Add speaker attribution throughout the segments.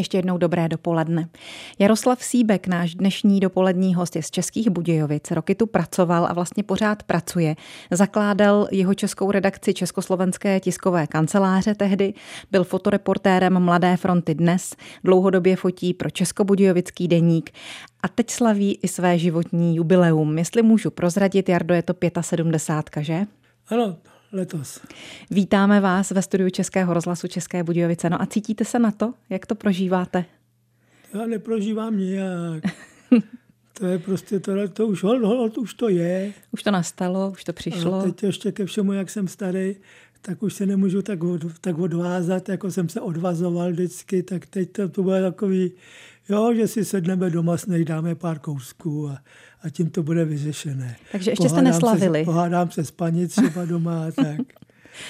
Speaker 1: Ještě jednou dobré dopoledne. Jaroslav Síbek, náš dnešní dopolední host, je z Českých Budějovic. Roky tu pracoval a vlastně pořád pracuje. Zakládal jeho českou redakci Československé tiskové kanceláře tehdy, byl fotoreportérem Mladé fronty dnes, dlouhodobě fotí pro Českobudějovický deník a teď slaví i své životní jubileum. Jestli můžu prozradit, Jardo, je to 75, že?
Speaker 2: Ano, letos.
Speaker 1: Vítáme vás ve studiu Českého rozhlasu České Budějovice. No a cítíte se na to? Jak to prožíváte?
Speaker 2: Já neprožívám nijak. to je prostě, to, to už, hol, hol, už to je.
Speaker 1: Už to nastalo, už to přišlo.
Speaker 2: A teď ještě ke všemu, jak jsem starý, tak už se nemůžu tak, od, tak odvázat, jako jsem se odvazoval vždycky, tak teď to, to bude takový, jo, že si sedneme doma, dáme pár kousků a, a tím to bude vyřešené.
Speaker 1: Takže ještě pohádám jste neslavili.
Speaker 2: Se, pohádám se s paní třeba doma a tak.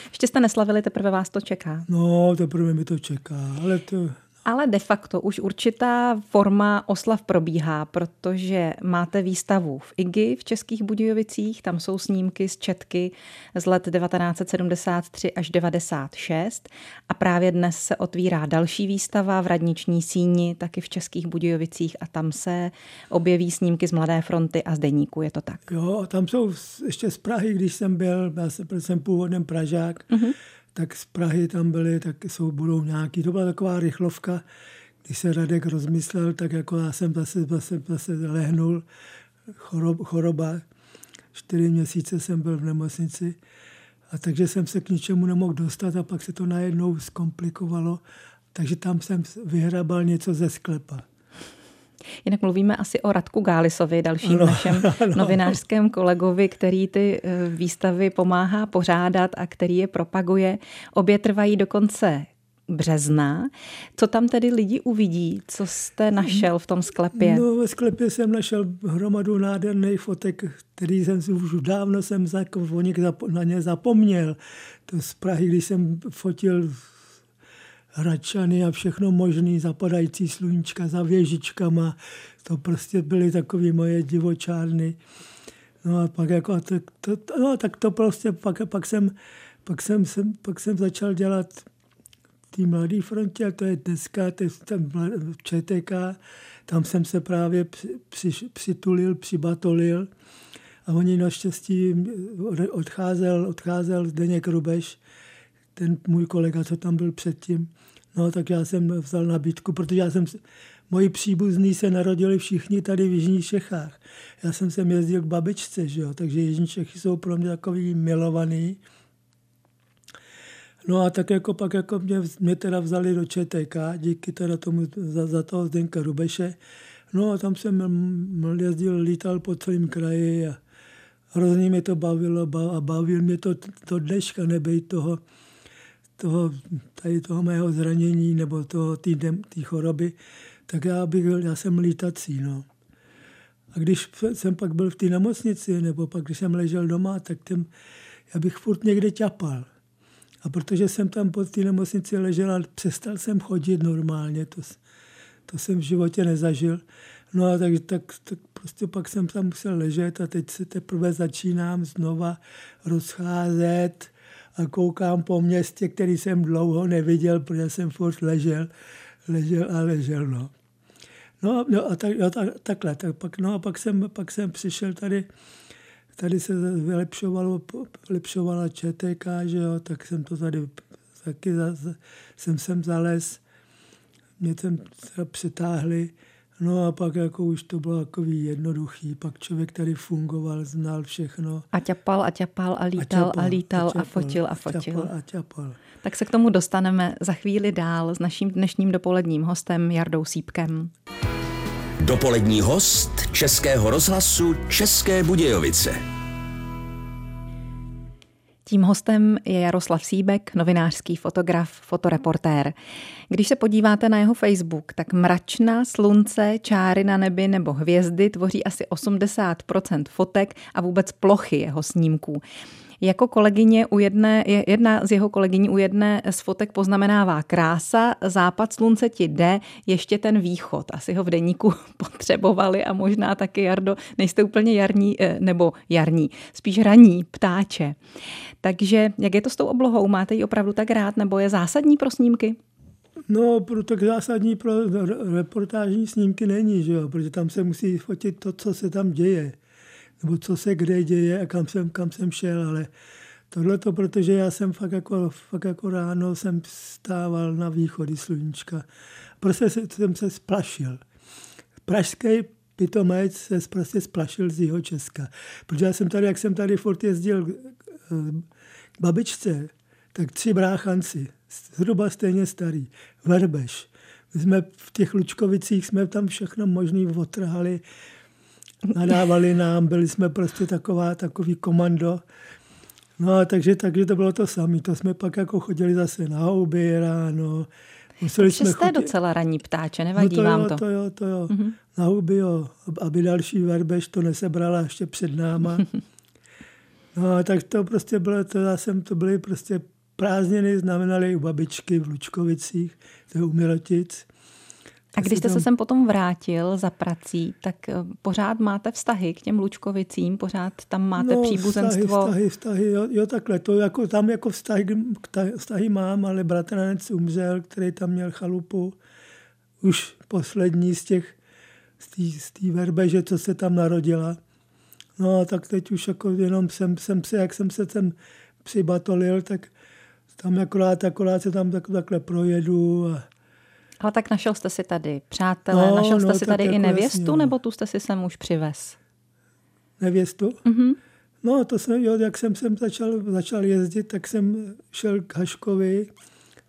Speaker 1: ještě jste neslavili, teprve vás to čeká.
Speaker 2: No, teprve mi to čeká, ale to,
Speaker 1: ale de facto už určitá forma oslav probíhá, protože máte výstavu v IGI v Českých Budějovicích, tam jsou snímky z Četky z let 1973 až 96 a právě dnes se otvírá další výstava v Radniční síni, taky v Českých Budějovicích a tam se objeví snímky z Mladé fronty a z Deníku, je to tak?
Speaker 2: Jo, a tam jsou ještě z Prahy, když jsem byl, já jsem, jsem původem Pražák, mm-hmm tak z Prahy tam byly, tak jsou, budou nějaký, to byla taková rychlovka, když se Radek rozmyslel, tak jako já jsem zase, zase, zase lehnul, chorob, choroba, čtyři měsíce jsem byl v nemocnici, a takže jsem se k ničemu nemohl dostat a pak se to najednou zkomplikovalo, takže tam jsem vyhrabal něco ze sklepa.
Speaker 1: Jinak mluvíme asi o Radku Gálisovi, dalším no, našem no. novinářském kolegovi, který ty eh, výstavy pomáhá pořádat a který je propaguje. Obě trvají dokonce března. Co tam tedy lidi uvidí? Co jste našel v tom sklepě?
Speaker 2: No, ve sklepě jsem našel hromadu nádherných fotek, který jsem si už dávno jsem na ně zapomněl. To z Prahy, když jsem fotil hračany a všechno možný, zapadající sluníčka za věžičkama. To prostě byly takové moje divočárny. No a pak jako, to, to, no, tak to prostě, pak, pak, jsem, pak, jsem, jsem, pak jsem začal dělat té Mladé frontě, a to je dneska, to je ten ČTK, tam jsem se právě při, při, přitulil, přibatolil a oni naštěstí odcházel, odcházel Zdeněk Rubeš, ten můj kolega, co tam byl předtím. No, tak já jsem vzal nabídku, protože já jsem, moji příbuzní se narodili všichni tady v Jižních Čechách. Já jsem sem jezdil k babičce, že jo? takže Jižní Čechy jsou pro mě takový milovaný. No a tak jako pak jako mě, mě teda vzali do ČTK, díky teda tomu za, za toho Zdenka Rubeše. No a tam jsem jezdil, lítal po celém kraji a hrozně mě to bavilo a bavil mě to do dneška nebejt toho, toho, tady toho mého zranění nebo toho, té choroby, tak já, bych, já jsem lítací. No. A když jsem pak byl v té nemocnici, nebo pak, když jsem ležel doma, tak ten, já bych furt někde ťapal. A protože jsem tam pod té nemocnici ležel a přestal jsem chodit normálně, to, to jsem v životě nezažil. No a tak, tak, tak prostě pak jsem tam musel ležet a teď se teprve začínám znova rozcházet, a koukám po městě, který jsem dlouho neviděl, protože jsem furt ležel, ležel a ležel. No, no, no a tak, jo, tak, takhle. Tak pak, no a pak jsem, pak jsem přišel tady, tady se vylepšovalo, vylepšovala ČTK, že jo, tak jsem to tady taky zase, jsem sem zales, mě tam přitáhli, No a pak jako už to bylo takový jednoduchý. Pak člověk tady fungoval, znal všechno.
Speaker 1: A ťapal a ťapal a lítal a, ťapal, a lítal a, ťapal, a fotil a fotil. A
Speaker 2: ťapal, a ťapal.
Speaker 1: Tak se k tomu dostaneme za chvíli dál s naším dnešním dopoledním hostem Jardou Sípkem.
Speaker 3: Dopolední host Českého rozhlasu České Budějovice.
Speaker 1: Tím hostem je Jaroslav Síbek, novinářský fotograf, fotoreportér. Když se podíváte na jeho Facebook, tak mračna, slunce, čáry na nebi nebo hvězdy tvoří asi 80% fotek a vůbec plochy jeho snímků. Jako kolegyně u jedné, jedna z jeho kolegyní u jedné z fotek poznamenává krása, západ slunce ti jde, ještě ten východ. Asi ho v deníku potřebovali a možná taky, Jardo, nejste úplně jarní, eh, nebo jarní, spíš raní ptáče. Takže jak je to s tou oblohou? Máte ji opravdu tak rád, nebo je zásadní pro snímky?
Speaker 2: No, pro tak zásadní pro reportážní snímky není, že jo? protože tam se musí fotit to, co se tam děje, nebo co se kde děje a kam jsem, kam jsem šel, ale tohle to, protože já jsem fakt jako, fakt jako ráno jsem stával na východy sluníčka. Prostě jsem se splašil. Pražský pitomec se prostě splašil z jeho Česka. Protože já jsem tady, jak jsem tady furt jezdil k babičce, tak tři bráchanci, zhruba stejně starý, Verbeš. My jsme v těch Lučkovicích, jsme tam všechno možný otrhali, nadávali nám, byli jsme prostě taková, takový komando. No a takže, takže to bylo to samé. To jsme pak jako chodili zase na houby ráno.
Speaker 1: Museli jsme jste chodit... docela ranní ptáče, nevadí
Speaker 2: no to
Speaker 1: vám
Speaker 2: jo,
Speaker 1: to?
Speaker 2: to jo, to jo. Mm-hmm. Na houby jo, aby další verbeš to nesebrala ještě před náma. No, tak to prostě bylo, to já jsem, to byly prostě prázdniny, znamenaly u babičky v Lučkovicích, to je u Mirotic.
Speaker 1: A když jste se sem potom vrátil za prací, tak eh, pořád máte vztahy k těm Lučkovicím, pořád tam máte no, příbuzenstvo?
Speaker 2: Vztahy, vztahy, vztahy jo, jo, takhle, to jako, tam jako vztahy, vztahy mám, ale bratranec umřel, který tam měl chalupu, už poslední z těch, z té verbeže, co se tam narodila. No a tak teď už jako jenom jsem, jsem se, jak jsem se tam přibatolil, tak tam akorát, akorát se tam tak, takhle projedu. A...
Speaker 1: Ale tak našel jste si tady přátelé, no, našel jste no, si tady jako i nevěstu, jasně, no. nebo tu jste si sem už přivez?
Speaker 2: Nevěstu? Mm-hmm. No, to jsem, jo, jak jsem sem začal, začal jezdit, tak jsem šel k Haškovi,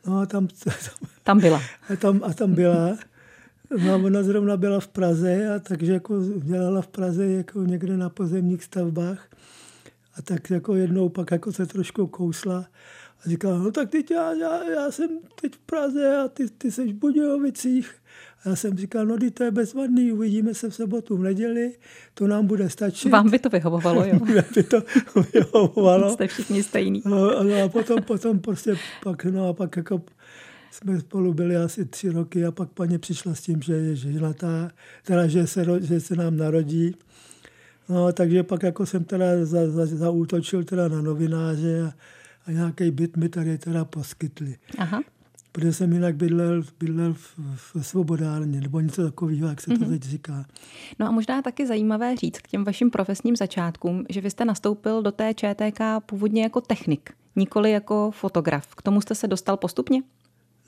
Speaker 2: no a tam... Tam,
Speaker 1: tam byla.
Speaker 2: A tam, a tam byla. No, ona zrovna byla v Praze, a takže jako dělala v Praze jako někde na pozemních stavbách. A tak jako jednou pak jako se trošku kousla a říkala, no tak teď já, já, já jsem teď v Praze a ty, ty jsi v Budějovicích. A já jsem říkal, no to je bezvadný, uvidíme se v sobotu, v neděli, to nám bude stačit.
Speaker 1: Vám by to vyhovovalo, jo?
Speaker 2: by to vyhovovalo.
Speaker 1: Jste všichni stejný.
Speaker 2: No, no a potom, potom prostě pak, no a pak jako jsme spolu byli asi tři roky a pak paní přišla s tím, že je ženatá, teda, že se, že se nám narodí. No, takže pak jako jsem teda za, za, zaútočil teda na novináře a, a nějaký byt mi tady teda poskytli. Aha. Protože jsem jinak bydlel, bydlel v, v svobodárně, nebo něco takového, jak se to mm-hmm. teď říká.
Speaker 1: No a možná taky zajímavé říct k těm vašim profesním začátkům, že vy jste nastoupil do té ČTK původně jako technik, nikoli jako fotograf. K tomu jste se dostal postupně?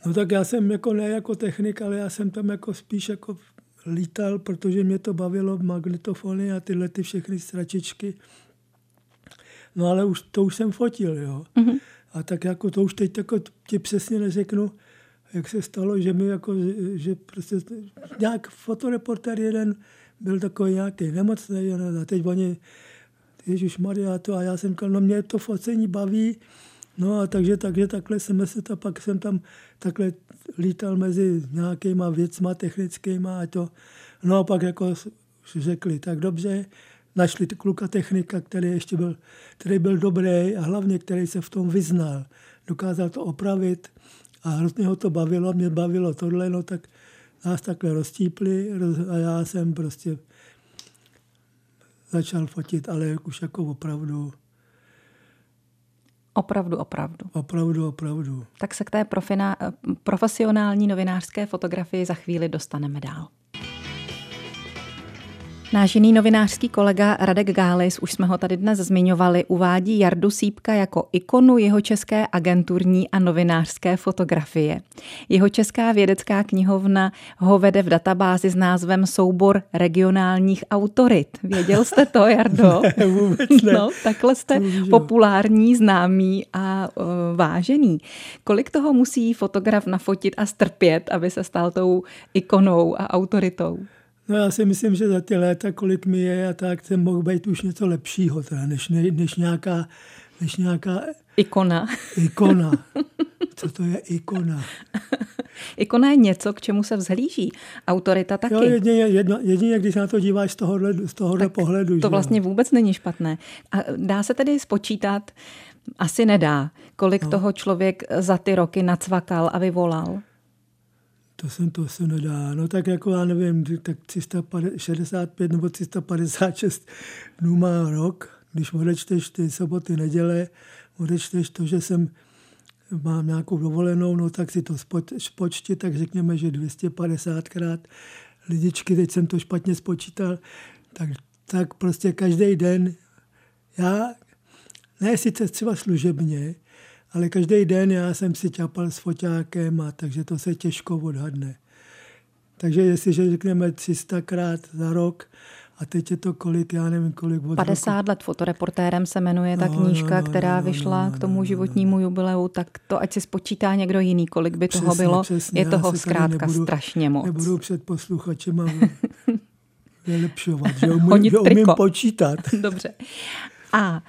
Speaker 2: No tak já jsem jako ne jako technik, ale já jsem tam jako spíš jako lítal, protože mě to bavilo magnetofony a tyhle ty všechny stračičky. No ale už, to už jsem fotil, jo. Mm-hmm. A tak jako to už teď jako ti přesně neřeknu, jak se stalo, že mi jako, že prostě nějak fotoreporter jeden byl takový nějaký nemocný a teď oni, Ježíš Maria, to a já jsem říkal, no mě to focení baví, No a takže, takže takhle jsme se to, pak jsem tam takhle lítal mezi nějakýma věcma technickýma a to. No a pak jako řekli, tak dobře, našli kluka technika, který ještě byl, který byl dobrý a hlavně, který se v tom vyznal. Dokázal to opravit a hrozně ho to bavilo, mě bavilo tohle, no tak nás takhle roztípli a já jsem prostě začal fotit, ale už jako opravdu
Speaker 1: Opravdu, opravdu.
Speaker 2: Opravdu, opravdu.
Speaker 1: Tak se k té profina, profesionální novinářské fotografii za chvíli dostaneme dál. Náš jiný novinářský kolega Radek Gális, už jsme ho tady dnes zmiňovali, uvádí Jardu Sípka jako ikonu jeho české agenturní a novinářské fotografie. Jeho česká vědecká knihovna ho vede v databázi s názvem Soubor regionálních autorit. Věděl jste to, Jardo?
Speaker 2: ne, vůbec ne.
Speaker 1: No, takhle jste populární, známý a uh, vážený. Kolik toho musí fotograf nafotit a strpět, aby se stal tou ikonou a autoritou?
Speaker 2: No já si myslím, že za ty léta, kolik mi je a tak, jsem mohl být už něco lepšího, teda, než, než, nějaká, než nějaká...
Speaker 1: Ikona.
Speaker 2: Ikona. Co to je ikona?
Speaker 1: ikona je něco, k čemu se vzhlíží. Autorita taky.
Speaker 2: Jo, jedině, jedno, jedině když na to díváš z tohohle, z tohohle pohledu.
Speaker 1: To vlastně jo. vůbec není špatné. A dá se tedy spočítat, asi nedá, kolik no. toho člověk za ty roky nacvakal a vyvolal?
Speaker 2: To, jsem, to se nedá. No tak jako já nevím, tak 365 nebo 356 dnů má rok, když odečteš ty soboty, neděle, odečteš to, že jsem mám nějakou dovolenou, no tak si to spočti, tak řekněme, že 250krát lidičky, teď jsem to špatně spočítal, tak, tak prostě každý den já, ne sice třeba služebně, ale každý den já jsem si čapal s foťákem a takže to se těžko odhadne. Takže jestliže řekneme 300 krát za rok, a teď je to kolik, já nevím kolik.
Speaker 1: Od 50 roku. let fotoreportérem se jmenuje ta no, knížka, no, no, která no, vyšla no, no, k tomu no, životnímu no, no. jubileu, tak to ať si spočítá někdo jiný, kolik by přesně, toho bylo. Přesně, je toho zkrátka nebudu, strašně moc.
Speaker 2: Nebudu před posluchačem vylepšovat, že umím, že umím počítat.
Speaker 1: Dobře. A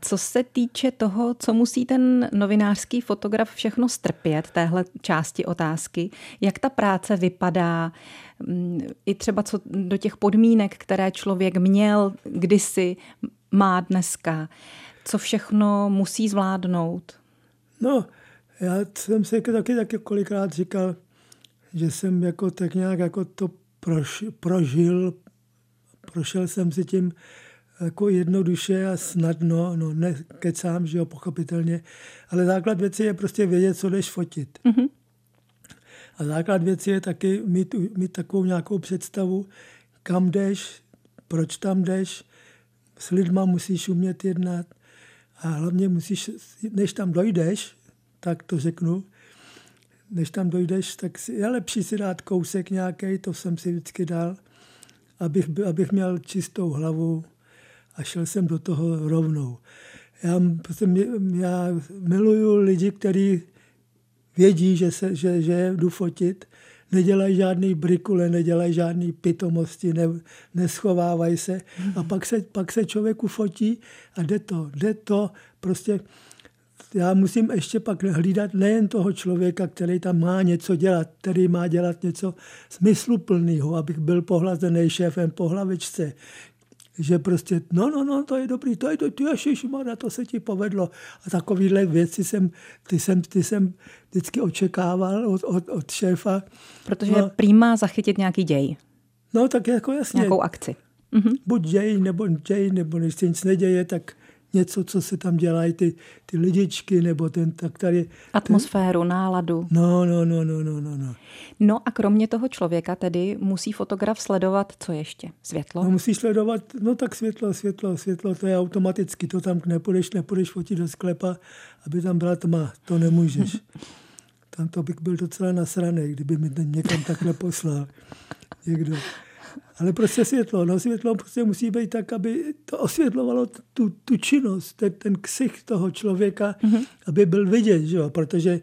Speaker 1: co se týče toho, co musí ten novinářský fotograf všechno strpět, téhle části otázky, jak ta práce vypadá, mm, i třeba co do těch podmínek, které člověk měl kdysi, má dneska, co všechno musí zvládnout?
Speaker 2: No, já jsem si taky, taky kolikrát říkal, že jsem jako tak nějak jako to proš, prožil, prošel jsem si tím jako jednoduše a snadno, no nekecám, že jo, pochopitelně, ale základ věci je prostě vědět, co jdeš fotit. Mm-hmm. A základ věci je taky mít, mít takovou nějakou představu, kam jdeš, proč tam jdeš, s lidma musíš umět jednat a hlavně musíš, než tam dojdeš, tak to řeknu, než tam dojdeš, tak si, je lepší si dát kousek nějaký, to jsem si vždycky dal, abych, abych měl čistou hlavu, a šel jsem do toho rovnou. Já, prostě já miluju lidi, kteří vědí, že, se, že, že jdu fotit, nedělají žádný brikule, nedělají žádný pitomosti, ne, neschovávají se. A pak se, pak se člověku fotí a jde to, jde to. Prostě já musím ještě pak hlídat nejen toho člověka, který tam má něco dělat, který má dělat něco smysluplného, abych byl pohlazený šéfem po hlavičce, že prostě, no, no, no, to je dobrý, to je to, ty ježišmana, to se ti povedlo. A takovýhle věci jsem, ty jsem, ty jsem vždycky očekával od, od, od šéfa.
Speaker 1: Protože no, prýma zachytit nějaký děj.
Speaker 2: No, tak jako jasně.
Speaker 1: Nějakou akci.
Speaker 2: Mhm. Buď děj, nebo děj, nebo když se nic neděje, tak něco, co se tam dělají, ty, ty lidičky, nebo ten, tak tady...
Speaker 1: Atmosféru, ten... náladu.
Speaker 2: No, no, no, no, no, no, no.
Speaker 1: No a kromě toho člověka tedy musí fotograf sledovat co ještě? Světlo?
Speaker 2: No musí sledovat, no tak světlo, světlo, světlo, to je automaticky, to tam nepůjdeš, nepůjdeš fotit do sklepa, aby tam byla tma, to nemůžeš. Tam to bych byl docela nasraný, kdyby mi někam takhle poslal někdo. Ale prostě světlo. No světlo prostě musí být tak, aby to osvětlovalo tu, tu činnost, ten, ten ksich toho člověka, mm-hmm. aby byl vidět, že jo? protože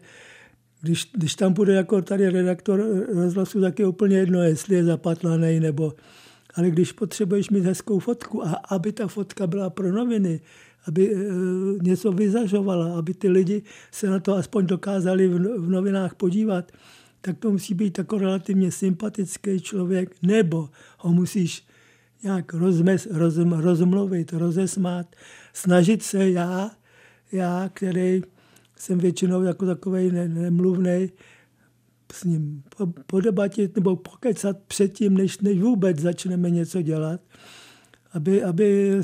Speaker 2: když, když tam bude jako tady redaktor rozhlasu, tak je úplně jedno, jestli je zapatlaný nebo... Ale když potřebuješ mít hezkou fotku a aby ta fotka byla pro noviny, aby e, něco vyzažovala, aby ty lidi se na to aspoň dokázali v, v novinách podívat, tak to musí být jako relativně sympatický člověk, nebo ho musíš nějak rozmes, rozm, rozmluvit, rozesmát, snažit se já, já, který jsem většinou jako takový ne, nemluvný, s ním podebatit nebo pokecat předtím, než, než vůbec začneme něco dělat aby, aby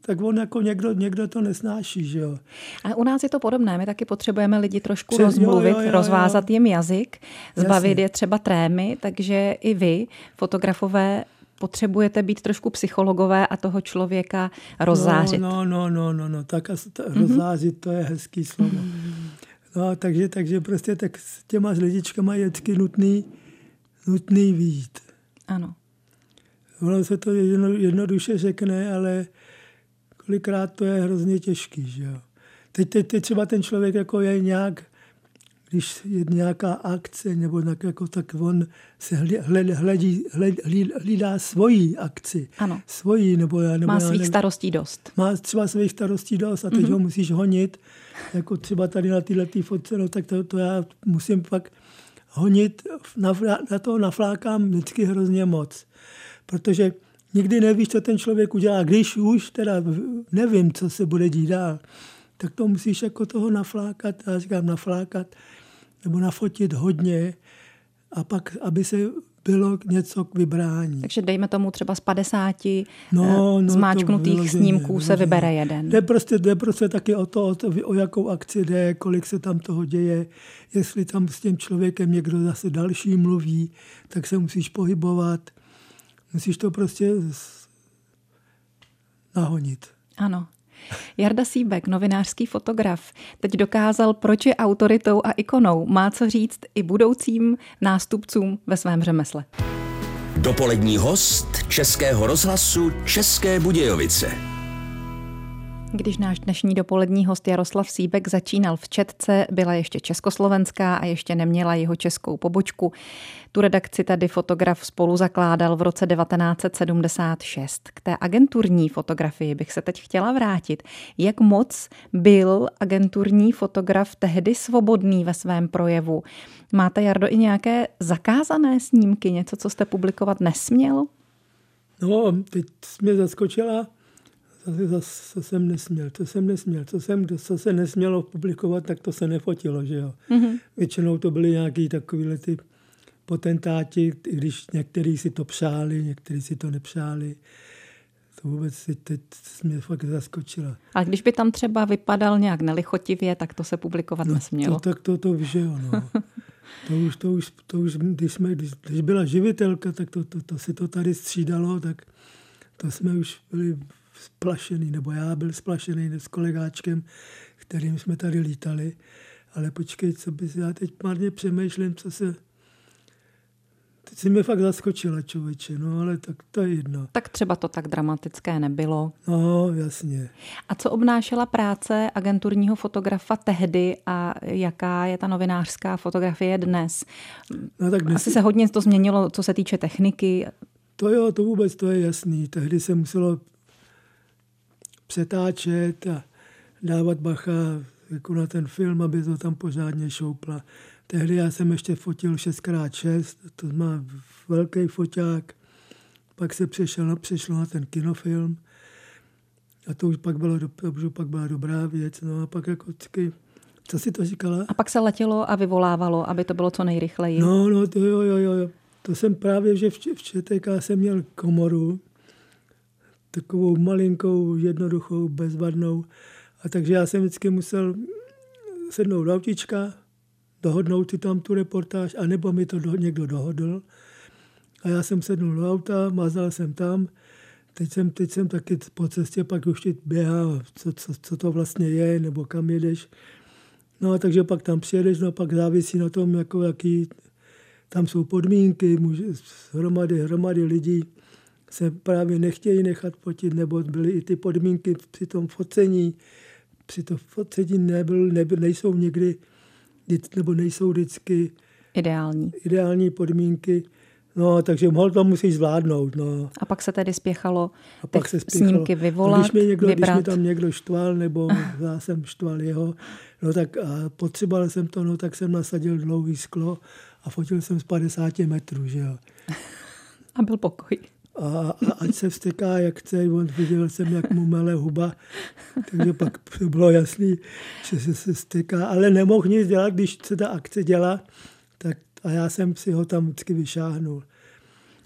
Speaker 2: tak on jako někdo, někdo to nesnáší, že jo.
Speaker 1: A u nás je to podobné, my taky potřebujeme lidi trošku Přes, rozmluvit, jo, jo, jo, rozvázat jim jazyk, zbavit Jasně. je třeba trémy, takže i vy, fotografové, potřebujete být trošku psychologové a toho člověka rozzářit.
Speaker 2: No, no, no, no, no, tak ta, mm-hmm. rozzářit, to je hezký slovo. No, takže, takže prostě tak s těma lidičkama je vždycky nutný, nutný výjít.
Speaker 1: Ano.
Speaker 2: Ono se to jedno, jednoduše řekne, ale kolikrát to je hrozně těžký. Že jo? Teď, teď, teď třeba ten člověk jako je nějak, když je nějaká akce, nebo tak, jako, tak on se hledí, hledí, hledí, hlídá svoji akci.
Speaker 1: Ano.
Speaker 2: Svoji, nebo já, nebo
Speaker 1: má svých starostí dost.
Speaker 2: Má třeba svých starostí dost a teď mm-hmm. ho musíš honit, jako třeba tady na této fotce, no tak to, to já musím pak honit, na, na to naflákám vždycky hrozně moc protože nikdy nevíš, co ten člověk udělá. Když už teda nevím, co se bude dít dál, tak to musíš jako toho naflákat, já říkám naflákat, nebo nafotit hodně a pak, aby se bylo něco k vybrání.
Speaker 1: Takže dejme tomu třeba z 50 no, no, zmáčknutých snímků vyloženě. se vybere jeden.
Speaker 2: Jde prostě, jde prostě taky o to, o, to, o jakou akci jde, kolik se tam toho děje, jestli tam s tím člověkem někdo zase další mluví, tak se musíš pohybovat. Musíš to prostě nahonit.
Speaker 1: Ano. Jarda Síbek, novinářský fotograf, teď dokázal, proč je autoritou a ikonou. Má co říct i budoucím nástupcům ve svém řemesle.
Speaker 3: Dopolední host Českého rozhlasu České Budějovice.
Speaker 1: Když náš dnešní dopolední host Jaroslav Síbek začínal v Četce, byla ještě československá a ještě neměla jeho českou pobočku. Tu redakci tady fotograf spolu zakládal v roce 1976. K té agenturní fotografii bych se teď chtěla vrátit. Jak moc byl agenturní fotograf tehdy svobodný ve svém projevu? Máte, Jardo, i nějaké zakázané snímky, něco, co jste publikovat nesměl?
Speaker 2: No, teď mě zaskočila zase jsem nesměl, to jsem nesměl, co, jsem, co se nesmělo publikovat, tak to se nefotilo, že jo. Mm-hmm. Většinou to byly nějaký takovýhle ty potentáti, i když někteří si to přáli, někteří si to nepřáli. To vůbec si teď mě fakt zaskočila.
Speaker 1: A když by tam třeba vypadal nějak nelichotivě, tak to se publikovat no, nesmělo.
Speaker 2: To, tak to, to víš, jo, no. To už, to už, to už když, jsme, když, když byla živitelka, tak to, to, to se to tady střídalo, tak to jsme už byli splašený, nebo já byl splašený s kolegáčkem, kterým jsme tady lítali. Ale počkej, co bys, já teď marně přemýšlím, co se... Teď si mě fakt zaskočila, člověče, no ale tak to je jedno.
Speaker 1: Tak třeba to tak dramatické nebylo.
Speaker 2: No, jasně.
Speaker 1: A co obnášela práce agenturního fotografa tehdy a jaká je ta novinářská fotografie dnes? No, tak dnes... Asi se hodně to změnilo, co se týče techniky.
Speaker 2: To jo, to vůbec to je jasný. Tehdy se muselo přetáčet a dávat bacha jako na ten film, aby to tam pořádně šoupla. Tehdy já jsem ještě fotil 6x6, to má velký foťák, pak se přešel, přešlo na ten kinofilm a to už pak, bylo, to už pak byla dobrá věc. No a pak jako vždycky, co si to říkala?
Speaker 1: A pak se letělo a vyvolávalo, aby to bylo co nejrychleji.
Speaker 2: No, no, to jo, jo, jo. To jsem právě, že v, v ČTK jsem měl komoru, takovou malinkou, jednoduchou, bezvadnou. A takže já jsem vždycky musel sednout do autička, dohodnout si tam tu reportáž, anebo mi to do, někdo dohodl. A já jsem sednul do auta, mazal jsem tam. Teď jsem, teď jsem taky po cestě pak už ti běhá, co, co, co to vlastně je, nebo kam jedeš. No a takže pak tam přijedeš, no a pak závisí na tom, jako jaký tam jsou podmínky, může, hromady, hromady lidí se právě nechtějí nechat fotit, nebo byly i ty podmínky při tom focení. Při tom focení nebyl, nebyl, nejsou někdy, nebo nejsou vždycky
Speaker 1: ideální,
Speaker 2: ideální podmínky. No, takže mohl to musíš zvládnout. No.
Speaker 1: A pak se tedy spěchalo a pak se spěchalo. snímky vyvolat,
Speaker 2: když mě, někdo,
Speaker 1: vybrat.
Speaker 2: když mě tam někdo štval, nebo já jsem štval jeho, no tak a potřeboval jsem to, no tak jsem nasadil dlouhý sklo a fotil jsem z 50 metrů, že jo.
Speaker 1: A byl pokoj
Speaker 2: a, a ať se vsteká, jak chce. On viděl jsem, jak mu mele huba, takže pak bylo jasný, že se, se steká. Ale nemohl nic dělat, když se ta akce dělá, tak a já jsem si ho tam vždycky vyšáhnul.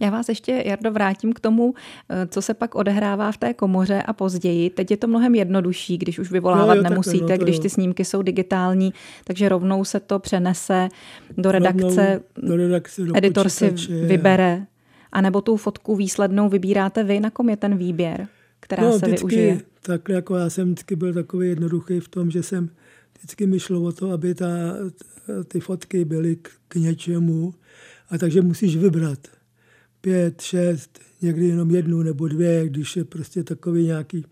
Speaker 1: Já vás ještě, Jardo, vrátím k tomu, eh, co se pak odehrává v té komoře a později. Teď je to mnohem jednodušší, když už vyvolávat jo, jo, nemusíte, no, když ty snímky jsou digitální, takže rovnou se to přenese do redakce,
Speaker 2: do redakce do
Speaker 1: editor si vybere a nebo tu fotku výslednou vybíráte vy, na kom je ten výběr, která no, se vždycky, využije?
Speaker 2: Tak jako já jsem vždycky byl takový jednoduchý v tom, že jsem vždycky mi šlo o to, aby ta, ty fotky byly k, k něčemu. A takže musíš vybrat pět, šest, někdy jenom jednu nebo dvě, když je prostě takový nějaký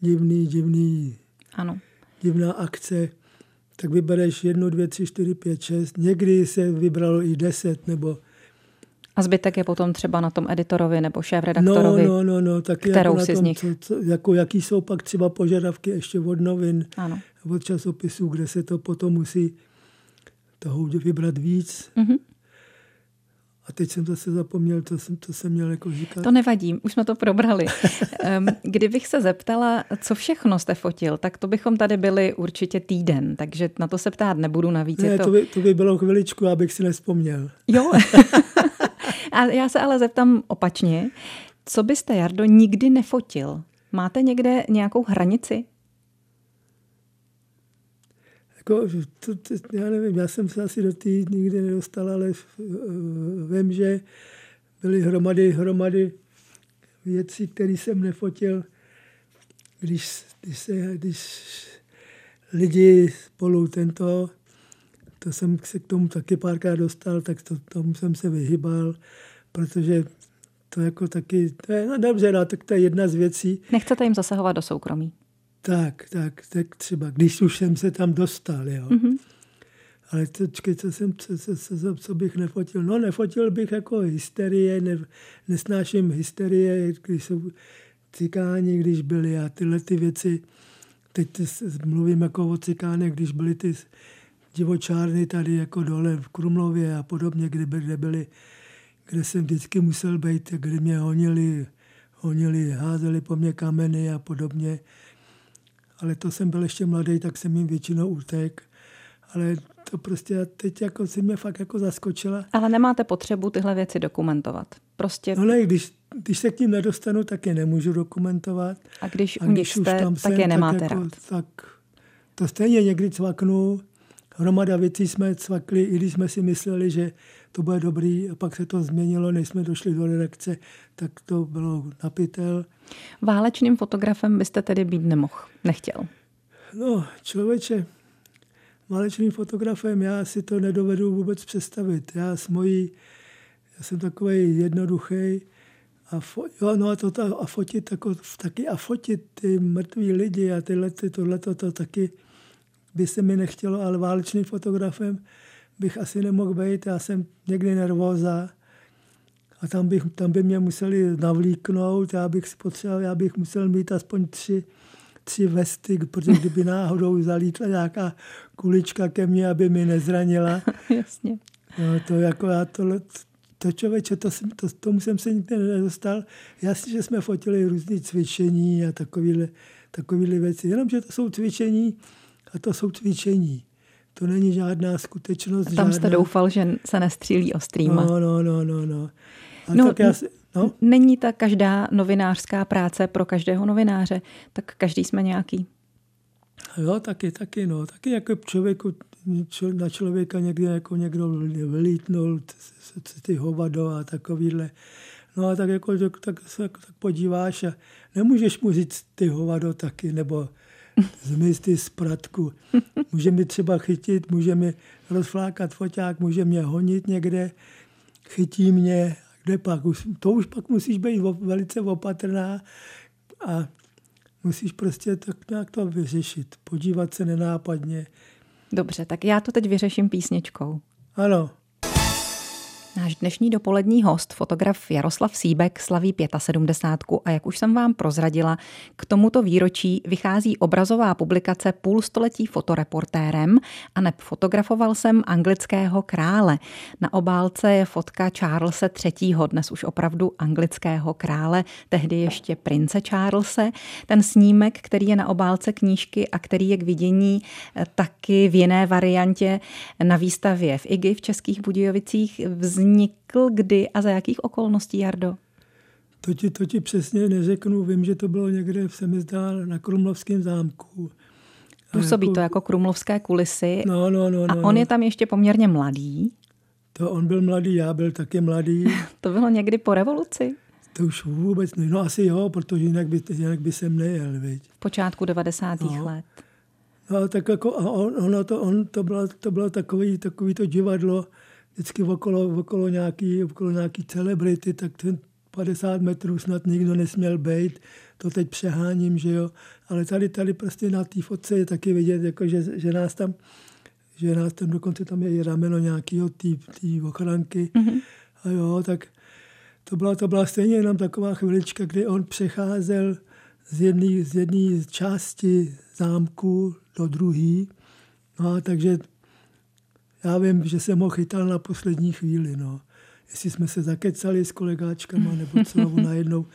Speaker 2: divný, divný,
Speaker 1: ano.
Speaker 2: divná akce, tak vybereš jednu, dvě, tři, čtyři, pět, šest. Někdy se vybralo i deset nebo
Speaker 1: a zbytek je potom třeba na tom editorovi nebo šéf-redaktorovi,
Speaker 2: no, no, no, no, taky
Speaker 1: kterou
Speaker 2: jako
Speaker 1: si
Speaker 2: tom,
Speaker 1: z nich...
Speaker 2: Co, co, jako, jaký jsou pak třeba požadavky ještě od novin,
Speaker 1: ano.
Speaker 2: od časopisů, kde se to potom musí toho vybrat víc. Mm-hmm. A teď jsem zase zapomněl, co jsem, co jsem měl jako říkat.
Speaker 1: To nevadí, už jsme to probrali. Kdybych se zeptala, co všechno jste fotil, tak to bychom tady byli určitě týden, takže na to se ptát nebudu navíc.
Speaker 2: Ne,
Speaker 1: to...
Speaker 2: To, by, to by bylo chviličku, abych si nespomněl.
Speaker 1: Jo, a já se ale zeptám opačně. Co byste, Jardo, nikdy nefotil? Máte někde nějakou hranici?
Speaker 2: Jako, to, to, já nevím, já jsem se asi do té nikdy nedostal, ale vím, že byly hromady, hromady věcí, které jsem nefotil, když, když, se, když lidi spolu tento, to jsem se k tomu taky párkrát dostal, tak to, tomu jsem se vyhybal, protože to jako taky, to je, no dobře, no, tak to je jedna z věcí.
Speaker 1: Nechcete jim zasahovat do soukromí?
Speaker 2: Tak, tak, tak třeba, když už jsem se tam dostal, jo. Mm-hmm. Ale to, čekaj, co, jsem, co, co, co, co bych nefotil? No, nefotil bych jako hysterie, ne, nesnáším hysterie, když jsou cikáni, když byli a tyhle ty věci. Teď mluvím jako o cikánech, když byly ty divočárny tady jako dole v Krumlově a podobně, kde, by, kde byly, kde jsem vždycky musel být, kde mě honili, honili, házeli po mě kameny a podobně ale to jsem byl ještě mladý, tak jsem jim většinou utek. Ale to prostě teď jako si mě fakt jako zaskočila.
Speaker 1: Ale nemáte potřebu tyhle věci dokumentovat. Prostě...
Speaker 2: No ne, když, když se k tím nedostanu, tak je nemůžu dokumentovat.
Speaker 1: A když, A když už jste, tam tak jsem, je nemáte tak jako, rád.
Speaker 2: Tak to stejně někdy cvaknu. Hromada věcí jsme cvakli, i když jsme si mysleli, že to bude dobrý a pak se to změnilo, než jsme došli do redakce, tak to bylo napitel.
Speaker 1: Válečným fotografem byste tedy být nemohl, nechtěl?
Speaker 2: No, člověče, válečným fotografem já si to nedovedu vůbec představit. Já s mojí, já jsem takový jednoduchý, a, fo, jo, no a, to, a fotit jako, taky a fotit ty mrtví lidi a tyhle, ty, tohle to, to taky by se mi nechtělo, ale válečným fotografem bych asi nemohl být. Já jsem někdy nervóza a tam, bych, tam by mě museli navlíknout, já bych si potřeboval, já bych musel mít aspoň tři, tři vesty, protože kdyby náhodou zalítla nějaká kulička ke mně, aby mi nezranila.
Speaker 1: Jasně.
Speaker 2: No, to jako já tohle, to člověče, to, to, tomu jsem se nikdy nedostal. Jasně, že jsme fotili různé cvičení a takovéhle, takovéhle věci. Jenomže to jsou cvičení a to jsou cvičení. To není žádná skutečnost.
Speaker 1: A tam
Speaker 2: žádná...
Speaker 1: jste doufal, že se nestřílí ostrýma.
Speaker 2: No, no, no, no. no. A no, tak já si, no?
Speaker 1: Není ta každá novinářská práce pro každého novináře, tak každý jsme nějaký.
Speaker 2: Jo, taky, taky, no. Taky jako člověku, na člověka někdy jako někdo vylítnul, ty hovado a takovýhle. No a tak jako tak, tak, tak podíváš a nemůžeš mu říct ty hovado taky, nebo zmiz ty z pratku. Může mi třeba chytit, může mi rozflákat foťák, může mě honit někde, chytí mě, kde pak? To už pak musíš být velice opatrná a musíš prostě tak nějak to vyřešit. Podívat se nenápadně.
Speaker 1: Dobře, tak já to teď vyřeším písničkou.
Speaker 2: Ano.
Speaker 1: Náš dnešní dopolední host, fotograf Jaroslav Síbek, slaví 75 a jak už jsem vám prozradila, k tomuto výročí vychází obrazová publikace Půlstoletí fotoreportérem a neb fotografoval jsem anglického krále. Na obálce je fotka Charlesa III., dnes už opravdu anglického krále, tehdy ještě prince Charlese. Ten snímek, který je na obálce knížky a který je k vidění eh, taky v jiné variantě na výstavě v IGI v Českých Budějovicích, vznikl vznikl kdy a za jakých okolností, Jardo?
Speaker 2: To ti, to ti přesně neřeknu. Vím, že to bylo někde, se mi zdá, na Krumlovském zámku.
Speaker 1: Působí jako, to jako krumlovské kulisy.
Speaker 2: No, no, no,
Speaker 1: a
Speaker 2: no,
Speaker 1: on
Speaker 2: no.
Speaker 1: je tam ještě poměrně mladý.
Speaker 2: To on byl mladý, já byl taky mladý.
Speaker 1: to bylo někdy po revoluci?
Speaker 2: To už vůbec ne. No asi jo, protože jinak by, jinak by sem nejel, viď.
Speaker 1: V počátku 90. No. let.
Speaker 2: No, tak jako a on, ono to, on, to bylo, to bylo takový, takový to divadlo, vždycky okolo, okolo, nějaký, okolo nějaký celebrity, tak ten 50 metrů snad nikdo nesměl být. To teď přeháním, že jo. Ale tady, tady prostě na té fotce je taky vidět, jako že, že nás tam že nás tam dokonce tam je i rameno nějakého té ochranky. Mm-hmm. A jo, tak to byla, to byla stejně jenom taková chvilička, kdy on přecházel z jedné z jedné části zámku do druhé. No, takže já vím, že jsem ho chytal na poslední chvíli. No. jestli jsme se zakecali s kolegáčkama, nebo co, najednou,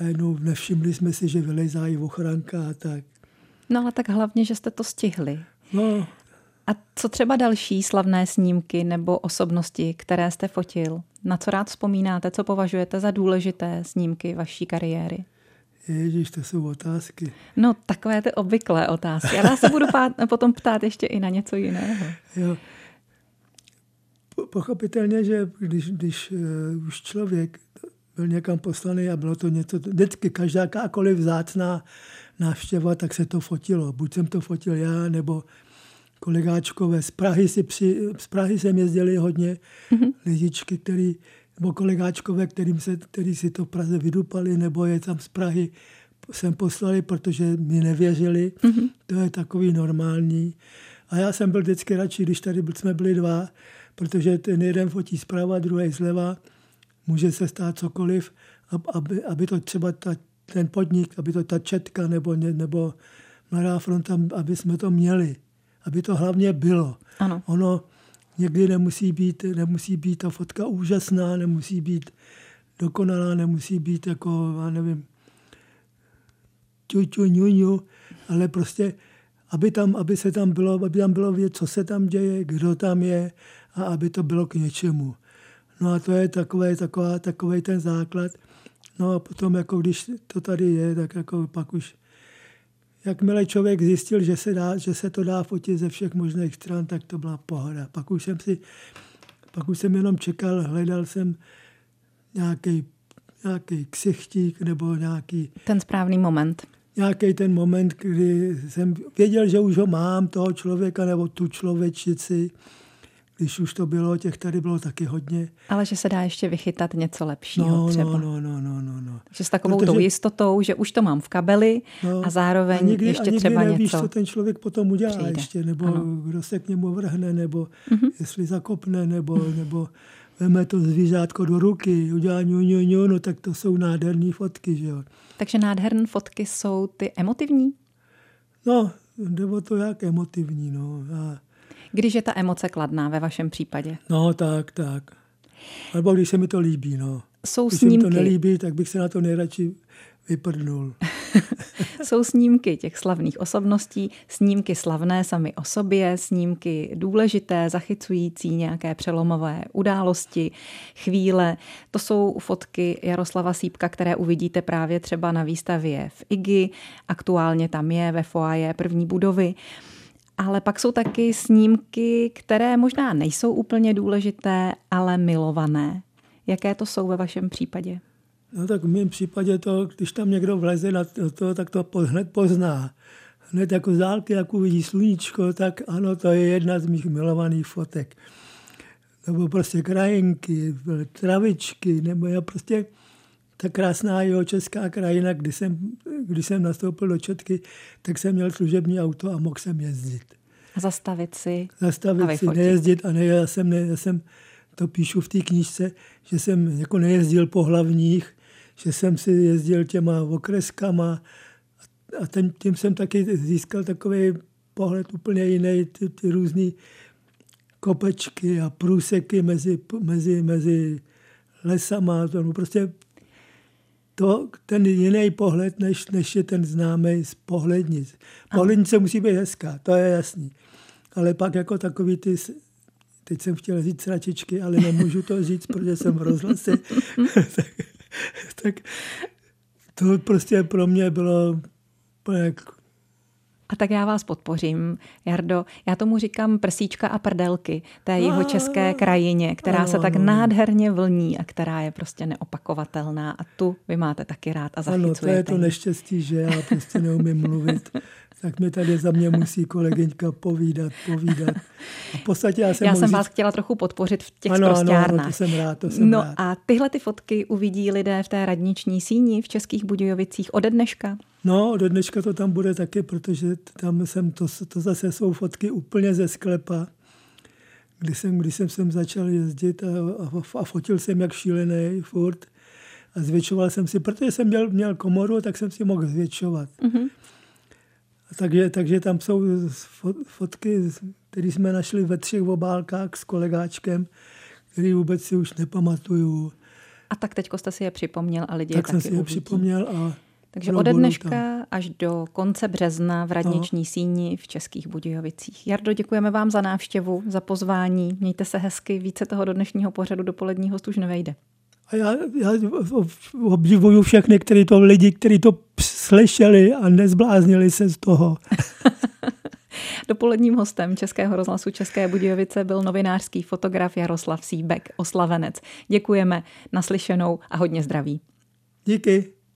Speaker 2: najednou nevšimli jsme si, že vylezají ochranka a tak.
Speaker 1: No ale tak hlavně, že jste to stihli.
Speaker 2: No,
Speaker 1: A co třeba další slavné snímky nebo osobnosti, které jste fotil? Na co rád vzpomínáte, co považujete za důležité snímky vaší kariéry?
Speaker 2: ježíš, to jsou otázky.
Speaker 1: No, takové ty obvyklé otázky. Ale já se budu pát, potom ptát ještě i na něco jiného.
Speaker 2: Jo. Po- Pochopitelně, že když, když uh, už člověk byl někam poslaný a bylo to něco, vždycky každá jakákoliv vzácná návštěva, tak se to fotilo. Buď jsem to fotil já, nebo kolegáčkové. Z Prahy, si při, z Prahy jsem jezdili hodně mm-hmm. lidičky, který, nebo kolegáčkové, kterým se, který si to v Praze vydupali, nebo je tam z Prahy jsem poslali, protože mi nevěřili. Mm-hmm. To je takový normální. A já jsem byl vždycky radši, když tady jsme byli dva, protože ten jeden fotí zprava, druhý zleva. Může se stát cokoliv, ab- aby, aby to třeba ta, ten podnik, aby to ta četka nebo, nebo Mladá fronta, aby jsme to měli. Aby to hlavně bylo.
Speaker 1: Ano.
Speaker 2: Ono někdy nemusí být, nemusí být ta fotka úžasná, nemusí být dokonalá, nemusí být jako, já nevím, ťu, ňu, ňu, ale prostě, aby, tam, aby se tam bylo, aby tam bylo vědět, co se tam děje, kdo tam je a aby to bylo k něčemu. No a to je takové, taková, takový ten základ. No a potom, jako když to tady je, tak jako pak už jakmile člověk zjistil, že se, dá, že se to dá fotit ze všech možných stran, tak to byla pohoda. Pak už jsem si, pak už jsem jenom čekal, hledal jsem nějaký, nějaký ksichtík nebo nějaký,
Speaker 1: Ten správný moment.
Speaker 2: nějaký ten moment, kdy jsem věděl, že už ho mám, toho člověka nebo tu člověčici, když už to bylo, těch tady bylo taky hodně.
Speaker 1: Ale že se dá ještě vychytat něco lepšího
Speaker 2: No,
Speaker 1: třeba.
Speaker 2: no, no, no, no, no, no.
Speaker 1: Takže s takovou
Speaker 2: Protože-
Speaker 1: tou jistotou, že už to mám v kabeli
Speaker 2: No,
Speaker 1: a zároveň
Speaker 2: a nikdy,
Speaker 1: ještě
Speaker 2: a nikdy
Speaker 1: třeba
Speaker 2: nevíš,
Speaker 1: něco.
Speaker 2: co ten člověk potom udělá
Speaker 1: přijde.
Speaker 2: ještě, nebo
Speaker 1: Ano.
Speaker 2: Kdo se k němu vrhne, nebo mm-hmm. jestli zakopne, nebo, nebo veme to zvířátko do ruky, udělá ňu, ňu, ňu, no tak to jsou nádherné fotky, že jo.
Speaker 1: Takže nádherné fotky jsou ty emotivní?
Speaker 2: No, nebo to jak emotivní, no. A,
Speaker 1: Když je ta emoce kladná ve vašem případě.
Speaker 2: no, tak, tak. Alebo když se mi to líbí, no.
Speaker 1: Jsou
Speaker 2: Když se mi to
Speaker 1: snímky,
Speaker 2: nelíbí, tak bych se na to nejradši vyprdnul.
Speaker 1: jsou snímky těch slavných osobností, snímky slavné sami o sobě, snímky důležité, zachycující nějaké přelomové události, chvíle. To jsou fotky Jaroslava Sípka, které uvidíte právě třeba na výstavě v IGI. Aktuálně tam je ve foaje první budovy. Ale pak jsou taky snímky, které možná nejsou úplně důležité, ale milované. Jaké to jsou ve vašem případě?
Speaker 2: No tak v mém případě to, když tam někdo vleze na to, tak to hned pozná. Hned jako z dálky, jak uvidí sluníčko, tak ano, to je jedna z mých milovaných fotek. Nebo prostě krajinky, travičky, nebo já prostě ta krásná jeho česká krajina, když jsem, když jsem nastoupil do Četky, tak jsem měl služební auto a mohl jsem jezdit.
Speaker 1: Zastavit si a
Speaker 2: Zastavit si,
Speaker 1: vyfotit.
Speaker 2: nejezdit a ne, já jsem, ne, já jsem to píšu v té knížce, že jsem jako nejezdil po hlavních, že jsem si jezdil těma okreskama a ten, tím jsem taky získal takový pohled úplně jiný, ty, ty různé kopečky a průseky mezi, mezi, mezi lesama. To, no prostě to, ten jiný pohled, než, než je ten známý z pohlednic. Pohlednice musí být hezká, to je jasný. Ale pak jako takový ty, teď jsem chtěl říct sračičky, ale nemůžu to říct, protože jsem v rozhlase. tak, tak to prostě pro mě bylo jak
Speaker 1: A tak já vás podpořím, Jardo. Já tomu říkám prsíčka a prdelky té jeho české krajině, která se tak nádherně vlní a která je prostě neopakovatelná. A tu vy máte taky rád a
Speaker 2: Ano, to je
Speaker 1: zachycujete.
Speaker 2: to neštěstí, že já prostě neumím mluvit. Tak mi tady za mě musí kolegyňka povídat, povídat. A v podstatě já jsem
Speaker 1: Já jsem
Speaker 2: říct-
Speaker 1: vás chtěla trochu podpořit v těch
Speaker 2: ano, ano, ano, to jsem rád, to jsem
Speaker 1: no
Speaker 2: rád.
Speaker 1: a tyhle ty fotky uvidí lidé v té radniční síni v Českých Budějovicích ode dneška.
Speaker 2: No, do dneška to tam bude taky, protože tam jsem, to, to zase jsou fotky úplně ze sklepa, kdy jsem, když jsem sem začal jezdit a, a, a fotil jsem jak šílený furt a zvětšoval jsem si, protože jsem měl, měl komoru, tak jsem si mohl zvětšovat.
Speaker 1: Mhm.
Speaker 2: Takže, takže tam jsou fo- fotky, které jsme našli ve třech obálkách s kolegáčkem, který vůbec si už nepamatuju.
Speaker 1: A tak teďko jste si je připomněl a lidi
Speaker 2: tak
Speaker 1: je
Speaker 2: jsem
Speaker 1: taky
Speaker 2: si je
Speaker 1: uvidí.
Speaker 2: připomněl a
Speaker 1: Takže
Speaker 2: no,
Speaker 1: ode dneška až do konce března v Radniční síni v Českých Budějovicích. Jardo, děkujeme vám za návštěvu, za pozvání. Mějte se hezky, více toho do dnešního pořadu dopolední host už nevejde.
Speaker 2: A já, já obdivuju všechny, který to lidi, kteří to slyšeli a nezbláznili se z toho.
Speaker 1: Dopoledním hostem Českého rozhlasu České Budějovice byl novinářský fotograf Jaroslav Síbek, oslavenec. Děkujeme, naslyšenou a hodně zdraví.
Speaker 2: Díky.